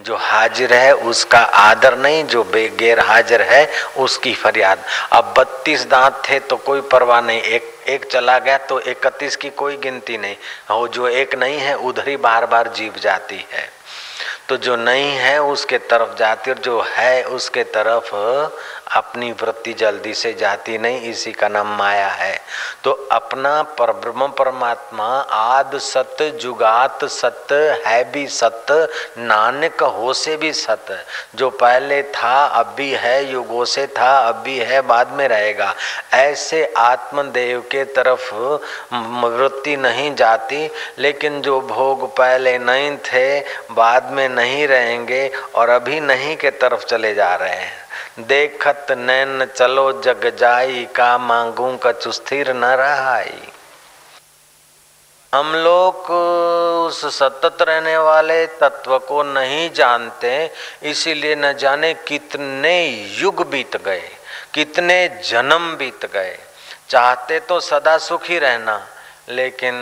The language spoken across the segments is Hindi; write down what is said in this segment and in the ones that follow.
जो हाजिर है, उसका आदर नहीं, जो बेगैर हाजिर है, उसकी फरियाद। अब बत्तीस दांत थे तो कोई परवाह नहीं। एक एक चला गया तो इकतीस की कोई गिनती नहीं। वो जो एक नहीं है, उधर ही बार बार जीव जाती है। तो जो नहीं है, उसके तरफ़ जाती और जो है, उसके तरफ़ अपनी वृत्ति जल्दी से जाती नहीं, इसी का नाम माया है। तो अपना पर ब्रह्म परमात्मा, आद सत्य जुगात सत्य है भी सत्य नानक हो से भी सत्य जो पहले था, अब भी है, युगों से था, अब भी है, बाद में रहेगा। ऐसे आत्मदेव के तरफ़ वृत्ति नहीं जाती, लेकिन जो भोग पहले नहीं थे, बाद में नहीं रहेंगे और अभी नहीं के तरफ़ चले जा रहे हैं। देखत नैन चलो जग जाई, का मांगू कछु स्थिर न रहाई। हम लोग उस सतत रहने वाले तत्व को नहीं जानते, इसीलिए न जाने कितने युग बीत गए, कितने जन्म बीत गए। चाहते तो सदा सुखी रहना, लेकिन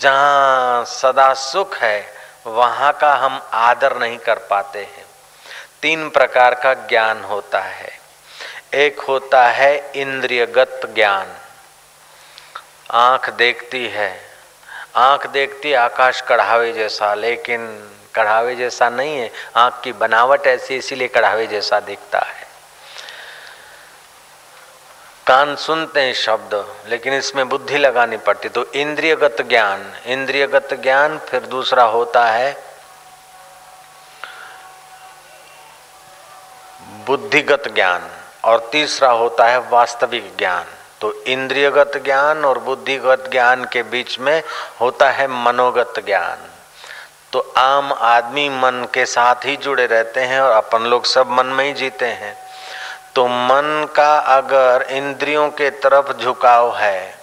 जहाँ सदा सुख है, वहाँ का हम आदर नहीं कर पाते हैं। तीन प्रकार का ज्ञान होता है। एक होता है इंद्रियगत ज्ञान। आँख देखती है। आँख देखती आकाश कढ़ावे जैसा, लेकिन कढ़ावे जैसा नहीं है। आँख की बनावट ऐसी, इसीलिए कढ़ावे जैसा दिखता है। कान सुनते हैं शब्द, लेकिन इसमें बुद्धि लगानी पड़ती। तो इंद्रियगत ज्ञान। इंद्रियगत ज्ञान फिर दूसरा होता है बुद्धिगत ज्ञान, और तीसरा होता है वास्तविक ज्ञान। तो इंद्रियगत ज्ञान और बुद्धिगत ज्ञान के बीच में होता है मनोगत ज्ञान। तो आम आदमी मन के साथ ही जुड़े रहते हैं और अपन लोग सब मन में ही जीते हैं। तो मन का अगर इंद्रियों के तरफ़ झुकाव है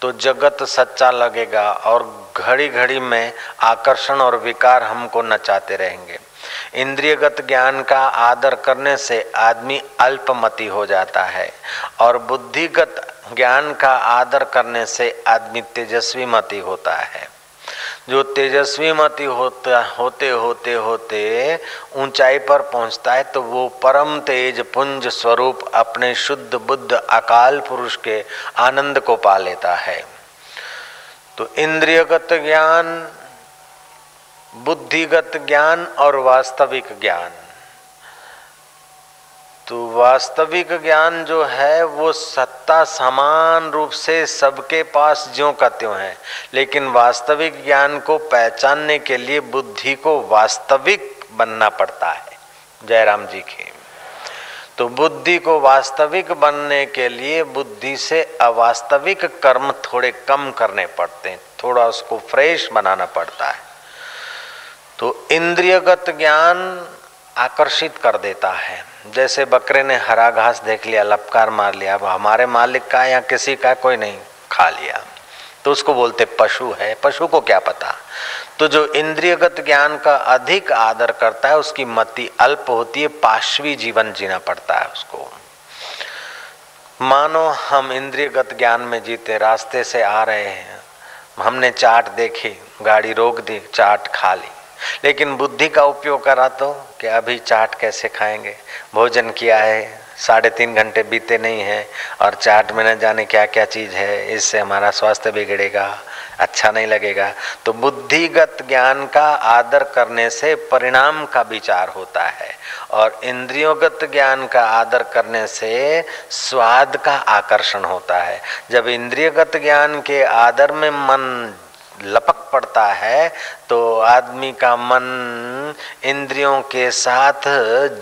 तो जगत सच्चा लगेगा और घड़ी घड़ी में आकर्षण और विकार हमको नचाते रहेंगे। इंद्रियगत ज्ञान का आदर करने से आदमी अल्पमति हो जाता है और बुद्धिगत ज्ञान का आदर करने से आदमी तेजस्वी मति होता है। जो तेजस्वी मति होता, होते होते होते ऊंचाई पर पहुँचता है तो वो परम तेज पुंज स्वरूप अपने शुद्ध बुद्ध अकाल पुरुष के आनंद को पा लेता है। तो इंद्रियगत ज्ञान बुद्धिगत ज्ञान और वास्तविक ज्ञान। तो वास्तविक ज्ञान जो है, वो सत्ता समान रूप से सबके पास ज्यो का त्यों है। लेकिन वास्तविक ज्ञान को पहचानने के लिए बुद्धि को वास्तविक बनना पड़ता है। जयराम जी के। तो बुद्धि को वास्तविक बनने के लिए बुद्धि से अवास्तविक कर्म थोड़े कम करने पड़ते हैं। थोड़ा उसको फ्रेश बनाना पड़ता है। तो इंद्रियगत ज्ञान आकर्षित कर देता है। जैसे बकरे ने हरा घास देख लिया, लपकार मार लिया, अब हमारे मालिक का या किसी का कोई नहीं, खा लिया। तो उसको बोलते पशु है, पशु को क्या पता? तो जो इंद्रियगत ज्ञान का अधिक आदर करता है, उसकी मति अल्प होती है पाशवी जीवन जीना पड़ता है उसको। मानो हम इंद्रियगत ज्ञान में जीते, रास्ते से आ रहे हैं। हमने चाट देखी, गाड़ी रोक दी, चाट खा ली। लेकिन बुद्धि का उपयोग करा तो कि अभी चाट कैसे खाएँगे? भोजन किया है, साढ़े तीन घंटे बीते नहीं हैं, और चाट में न जाने क्या क्या चीज़ है, इससे हमारा स्वास्थ्य बिगड़ेगा अच्छा नहीं लगेगा। तो बुद्धिगत ज्ञान का आदर करने से परिणाम का विचार होता है, और इंद्रियोगत ज्ञान का आदर करने से स्वाद का आकर्षण होता है। जब इंद्रियगत ज्ञान के आदर में मन लपक पड़ता है तो आदमी का मन इंद्रियों के साथ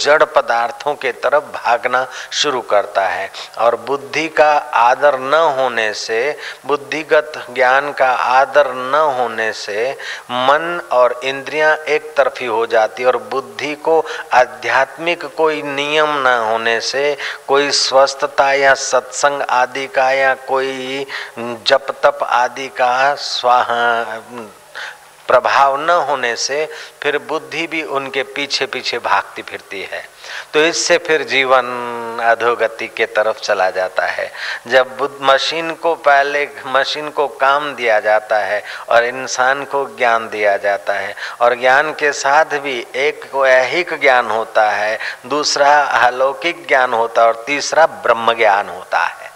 जड़ पदार्थों के तरफ़ भागना शुरू करता है। और बुद्धि का आदर न होने से, बुद्धिगत ज्ञान का आदर न होने से मन और इंद्रियाँ एक तरफी हो जाती और बुद्धि को आध्यात्मिक कोई नियम न होने से, कोई स्वस्थता या सत्संग आदि का या कोई जप तप आदि का स्वाहा प्रभाव न होने से फिर बुद्धि भी उनके पीछे पीछे भागती फिरती है। तो इससे फिर जीवन अधोगति के तरफ़ चला जाता है। जब बुद्ध मशीन को पहले मशीन को काम दिया जाता है और इंसान को ज्ञान दिया जाता है और ज्ञान के साथ भी एक ऐहिक ज्ञान होता है, दूसरा अलौकिक ज्ञान होता है और तीसरा ब्रह्म ज्ञान होता है।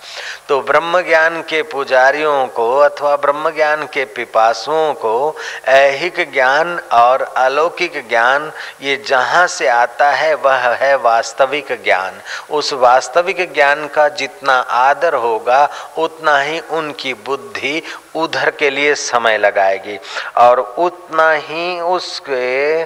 तो ब्रह्म ज्ञान के पुजारियों को अथवा ब्रह्म ज्ञान के पिपासुओं को ऐहिक ज्ञान और अलौकिक ज्ञान ये जहाँ से आता है, वह है वास्तविक ज्ञान। उस वास्तविक ज्ञान का जितना आदर होगा, उतना ही उनकी बुद्धि उधर के लिए समय लगाएगी। और उतना ही उसके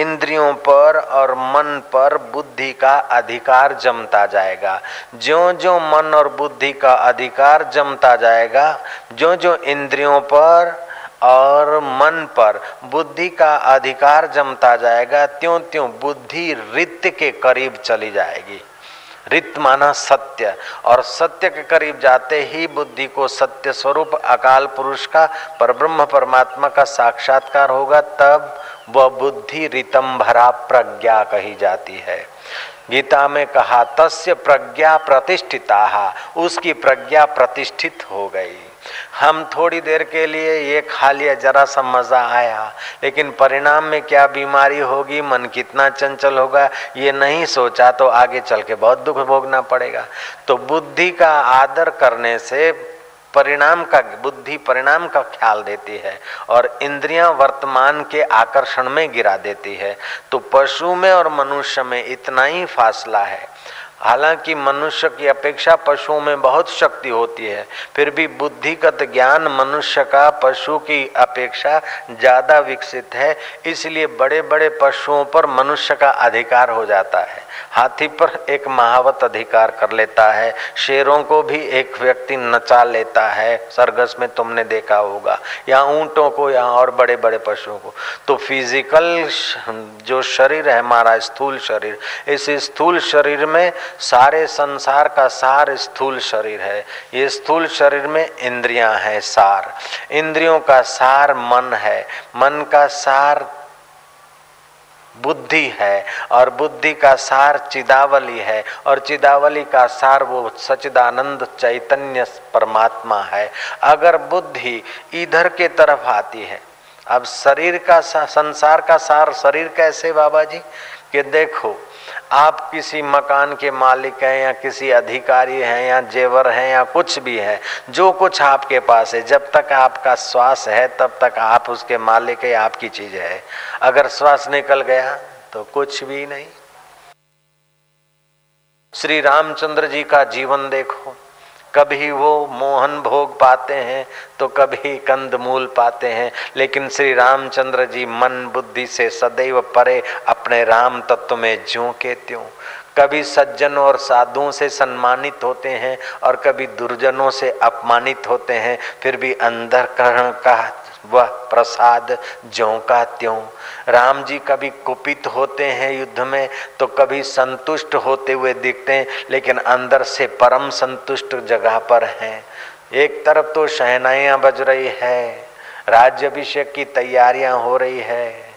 इंद्रियों पर और मन पर बुद्धि का अधिकार जमता जाएगा। जो जो मन और बुद्धि का अधिकार जमता जाएगा जो जो इंद्रियों पर और मन पर। बुद्धि का अधिकार जमता जाएगा त्यों त्यों बुद्धि रित्य के करीब चली जाएगी। रित माना सत्य, और सत्य के करीब जाते ही बुद्धि को सत्य स्वरूप, अकाल पुरुष का पर ब्रह्म परमात्मा का साक्षात्कार होगा, तब वह बुद्धि रितम भरा प्रज्ञा कही जाती है। गीता में कहा, तस्य प्रज्ञा प्रतिष्ठिता। उसकी प्रज्ञा प्रतिष्ठित हो गई। हम थोड़ी देर के लिए ये खा लिया जरा सा मज़ा आया। लेकिन परिणाम में क्या बीमारी होगी, मन कितना चंचल होगा, ये नहीं सोचा तो आगे चल के बहुत दुख भोगना पड़ेगा। तो बुद्धि का आदर करने से परिणाम का बुद्धि, परिणाम का ख्याल देती है और इंद्रियाँ वर्तमान के आकर्षण में गिरा देती है। तो पशु में और मनुष्य में इतना ही फासला है। हालाँकि मनुष्य की अपेक्षा पशुओं में बहुत शक्ति होती है, फिर भी बुद्धिगत ज्ञान मनुष्य का पशु की अपेक्षा ज़्यादा विकसित है, इसलिए बड़े बड़े पशुओं पर मनुष्य का अधिकार हो जाता है। हाथी पर एक महावत अधिकार कर लेता है, शेरों को भी एक व्यक्ति नचा लेता है, सरगस में तुमने देखा होगा, या ऊँटों को, या और बड़े बड़े पशुओं को। तो फ़िज़िकल जो शरीर है, हमारा स्थूल शरीर, इस स्थूल शरीर में सारे संसार का सार स्थूल शरीर है। ये स्थूल शरीर में इंद्रियाँ हैं सार। इंद्रियों का सार मन है। मन का सार बुद्धि है और बुद्धि का सार चिदावली है और चिदावली का सार वो सचिदानंद चैतन्य परमात्मा है। अगर बुद्धि इधर के तरफ़ आती है अब शरीर का संसार का सार, शरीर कैसे बाबा जी? कि देखो, आप किसी मकान के मालिक हैं या किसी अधिकारी हैं या जेवर हैं या कुछ भी है, जो कुछ आपके पास है, जब तक आपका श्वास है, तब तक आप उसके मालिक है, आपकी चीज़ है। अगर श्वास निकल गया तो कुछ भी नहीं। श्री रामचंद्र जी का जीवन देखो कभी वो मोहन भोग पाते हैं तो कभी कंद मूल पाते हैं। लेकिन श्री रामचंद्र जी मन बुद्धि से सदैव परे अपने राम तत्व में ज्यों के त्यों। कभी सज्जनों और साधुओं से सम्मानित होते हैं और कभी दुर्जनों से अपमानित होते हैं, फिर भी अंदर करण का वह प्रसाद ज्यों का त्यों। राम जी कभी कुपित होते हैं युद्ध में तो कभी संतुष्ट होते हुए दिखते हैं, लेकिन अंदर से परम संतुष्ट जगह पर हैं। एक तरफ़ तो शहनाइयाँ बज रही है, राज्यभिषेक की तैयारियाँ हो रही है।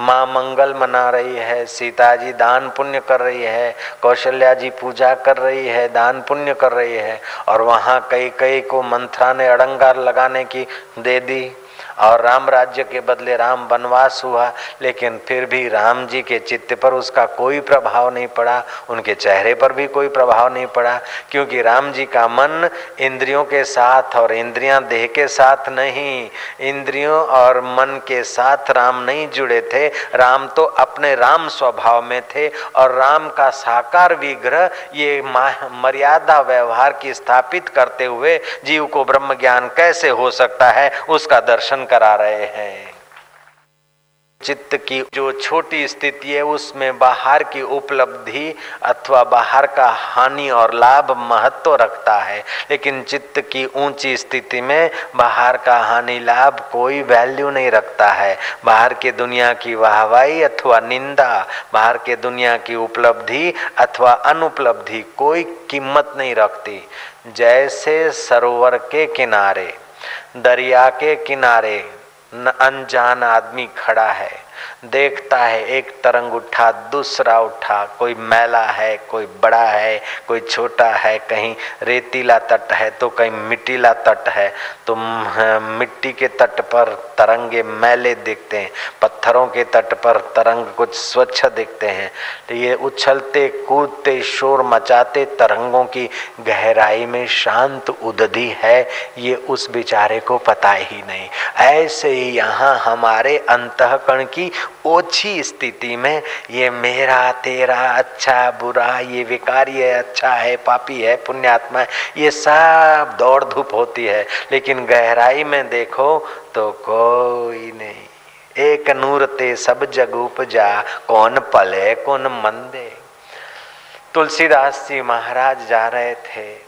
माँ मंगल मना रही है, सीता जी दान पुण्य कर रही है, कौशल्या जी पूजा कर रही है, दान पुण्य कर रही है, और वहाँ कई कई को मंत्रा ने अड़ंगार लगाने की दे दी। और राम राज्य के बदले राम वनवास हुआ, लेकिन फिर भी राम जी के चित्त पर उसका कोई प्रभाव नहीं पड़ा, उनके चेहरे पर भी कोई प्रभाव नहीं पड़ा, क्योंकि राम जी का मन इंद्रियों के साथ और इंद्रियाँ देह के साथ नहीं, इंद्रियों और मन के साथ राम नहीं जुड़े थे, राम तो अपने राम स्वभाव में थे, और राम का साकार विग्रह ये मर्यादा व्यवहार की स्थापित करते हुए जीव को ब्रह्म ज्ञान कैसे हो सकता है, उसका दर्शन करा रहे हैं। चित्त की जो छोटी स्थिति है, उसमें बाहर की उपलब्धि अथवा बाहर का हानि और लाभ महत्व रखता है। लेकिन चित्त की ऊँची स्थिति में बाहर का हानि लाभ कोई वैल्यू नहीं रखता है। बाहर के दुनिया की वाहवाही अथवा निंदा, बाहर के दुनिया की उपलब्धि अथवा अनुपलब्धि कोई कीमत नहीं रखती। जैसे सरोवर के किनारे दरिया के किनारे अनजान आदमी खड़ा है। देखता है, एक तरंग उठा, दूसरा उठा, कोई मैला है, कोई बड़ा है, कोई छोटा है, कहीं रेतीला तट है तो कहीं मिट्टीला तट है तो मिट्टी के तट पर तरंगे मैले दिखते हैं, पत्थरों के तट पर तरंग कुछ स्वच्छ दिखते हैं तो ये उछलते, कूदते, शोर मचाते तरंगों की गहराई में शांत उदधि है, ये उस बेचारे को पता ही नहीं। ऐसे ही यहाँ हमारे अंतकरण की ओछी स्थिति में, ये मेरा, तेरा अच्छा बुरा, ये विकारी है अच्छा है, पापी है, पुण्यात्मा है, ये सब दौड़ धूप होती है। लेकिन गहराई में देखो तो कोई नहीं। एक नूर ते सब जग उपजा, कौन पले, कौन मंदे? तुलसीदास जी महाराज जा रहे थे।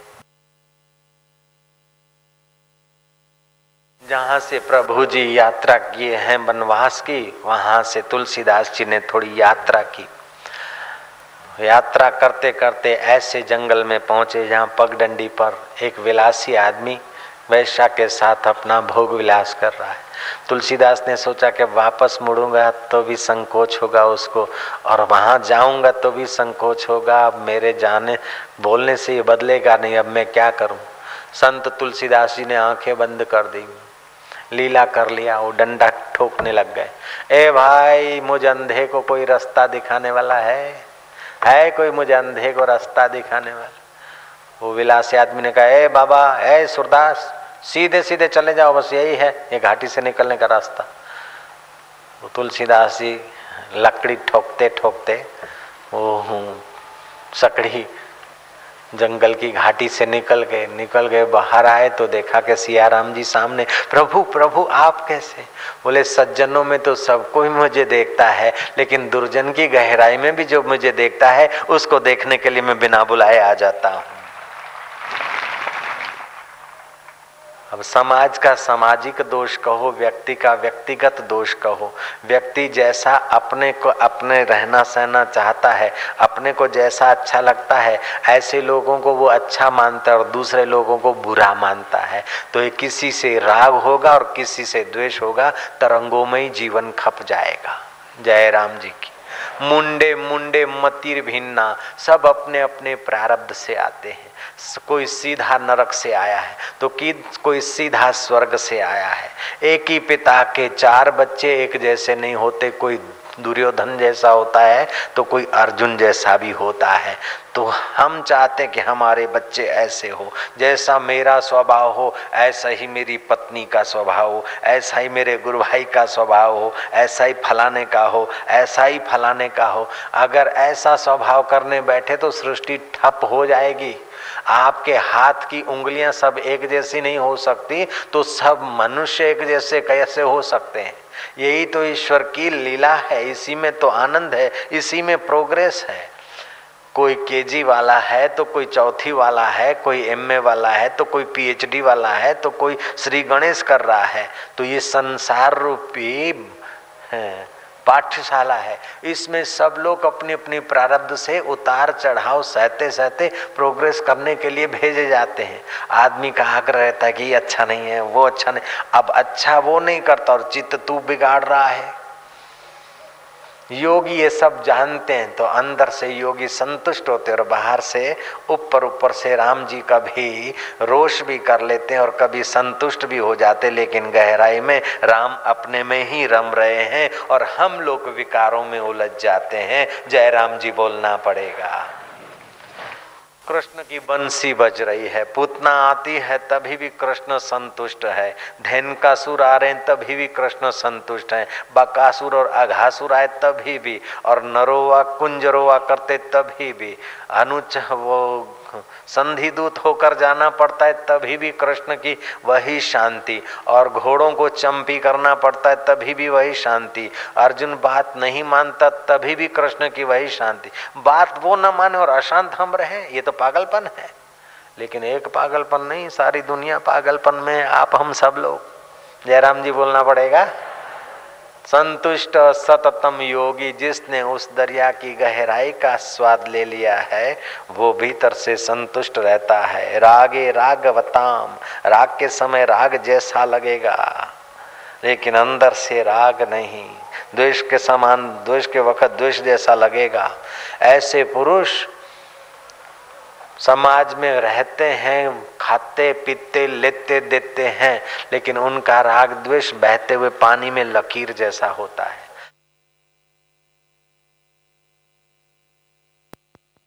जहाँ से प्रभु जी यात्रा किए हैं वनवास की, वहाँ से तुलसीदास जी ने थोड़ी यात्रा की। यात्रा करते करते ऐसे जंगल में पहुँचे जहाँ पगडंडी पर एक विलासी आदमी वैश्या के साथ अपना भोग विलास कर रहा है। तुलसीदास ने सोचा कि वापस मुड़ूँगा तो भी संकोच होगा उसको, और वहाँ जाऊँगा तो भी संकोच होगा। अब मेरे जाने, बोलने से ये बदलेगा नहीं, अब मैं क्या करूँ? संत तुलसीदास जी ने आँखें बंद कर दी। लीला कर लिया, वो डंडा ठोकने लग गए। ए भाई, मुझे अंधे को कोई रास्ता दिखाने वाला है? है कोई मुझे अंधे को रास्ता दिखाने वाला? वो विलासी आदमी ने कहा, ए बाबा, ए सुरदास, सीधे सीधे चले जाओ, बस यही है, ये घाटी से निकलने का रास्ता। वो तुलसीदास जी लकड़ी ठोकते ठोकते, वो सकड़ी जंगल की घाटी से निकल गए निकल गए, बाहर आए तो देखा कि सियाराम जी सामने, प्रभु प्रभु, आप कैसे? बोले, सज्जनों में तो सबको ही मुझे देखता है, लेकिन दुर्जन की गहराई में भी जो मुझे देखता है, उसको देखने के लिए मैं बिना बुलाए आ जाता हूँ। अब समाज का सामाजिक दोष कहो, व्यक्ति का व्यक्तिगत दोष कहो। व्यक्ति जैसा अपने को अपने रहना सहना चाहता है, अपने को जैसा अच्छा लगता है, ऐसे लोगों को वो अच्छा मानता है और दूसरे लोगों को बुरा मानता है। तो ये किसी से राग होगा और किसी से द्वेष होगा, तरंगों में ही जीवन खप जाएगा। जय राम जी की। मुंडे मुंडे मतिर भिन्ना, सब अपने अपने प्रारब्ध से आते हैं। कोई सीधा नरक से आया है तो कि कोई सीधा स्वर्ग से आया है? एक ही पिता के चार बच्चे एक जैसे नहीं होते, कोई दुर्योधन जैसा होता है तो कोई अर्जुन जैसा भी होता है। तो हम चाहते हैं कि हमारे बच्चे ऐसे हो। जैसा मेरा स्वभाव हो, ऐसा ही मेरी पत्नी का स्वभाव हो, ऐसा ही मेरे गुरु भाई का स्वभाव हो, ऐसा ही फलाने का हो, ऐसा ही फलाने का हो। अगर ऐसा स्वभाव करने बैठे तो सृष्टि ठप हो जाएगी। आपके हाथ की उंगलियाँ सब एक जैसी नहीं हो सकती तो सब मनुष्य एक जैसे कैसे हो सकते हैं? यही तो ईश्वर की लीला है, इसी में तो आनंद है, इसी में प्रोग्रेस है। कोई केजी वाला है तो कोई चौथी वाला है, कोई एमए वाला है तो कोई पीएचडी वाला है तो कोई श्री गणेश कर रहा है। तो ये संसार रूपी है। पाठशाला है। इसमें सब लोग अपनी अपनी प्रारब्ध से उतार चढ़ाव सहते सहते प्रोग्रेस करने के लिए भेजे जाते हैं। आदमी का आग्रह रहता है कि ये अच्छा नहीं है, वो अच्छा नहीं। अब अच्छा वो नहीं करता और चित्त तू बिगाड़ रहा है। योगी ये सब जानते हैं तो अंदर से योगी संतुष्ट होते और बाहर से ऊपर ऊपर से राम जी का भी रोष भी कर लेते हैं और कभी संतुष्ट भी हो जाते लेकिन गहराई में राम अपने में ही रम रहे हैं और हम लोग विकारों में उलझ जाते हैं। जय राम जी, बोलना पड़ेगा। कृष्ण की बंसी बज रही है। पूतना आती है, तभी भी कृष्ण संतुष्ट है। धैन का सुर आ रहे हैं, तभी भी कृष्ण संतुष्ट है। बकासुर और अघासुर आए, तभी भी। और नरोवा, कुंजरोवा करते, तभी भी। अनुच वो संधि दूत होकर जाना पड़ता है, तभी भी कृष्ण की वही शांति। और घोड़ों को चंपी करना पड़ता है, तभी भी वही शांति। अर्जुन बात नहीं मानता, तभी भी कृष्ण की वही शांति। बात वो न माने और अशांत हम रहे, ये तो पागलपन है। लेकिन एक पागलपन नहीं, सारी दुनिया पागलपन में आप हम सब लोग। जयराम जी बोलना पड़ेगा। संतुष्ट सततम योगी जिसने उस दरिया की गहराई का स्वाद ले लिया है, वो भीतर से संतुष्ट रहता है। रागे रागवताम, राग के समय राग जैसा लगेगा, लेकिन अंदर से राग नहीं। द्वेष के समान, द्वेष के वक्त द्वेष जैसा लगेगा। ऐसे पुरुष समाज में रहते हैं, खाते, पीते, लेते, देते हैं, लेकिन उनका राग द्वेष बहते हुए पानी में लकीर जैसा होता है।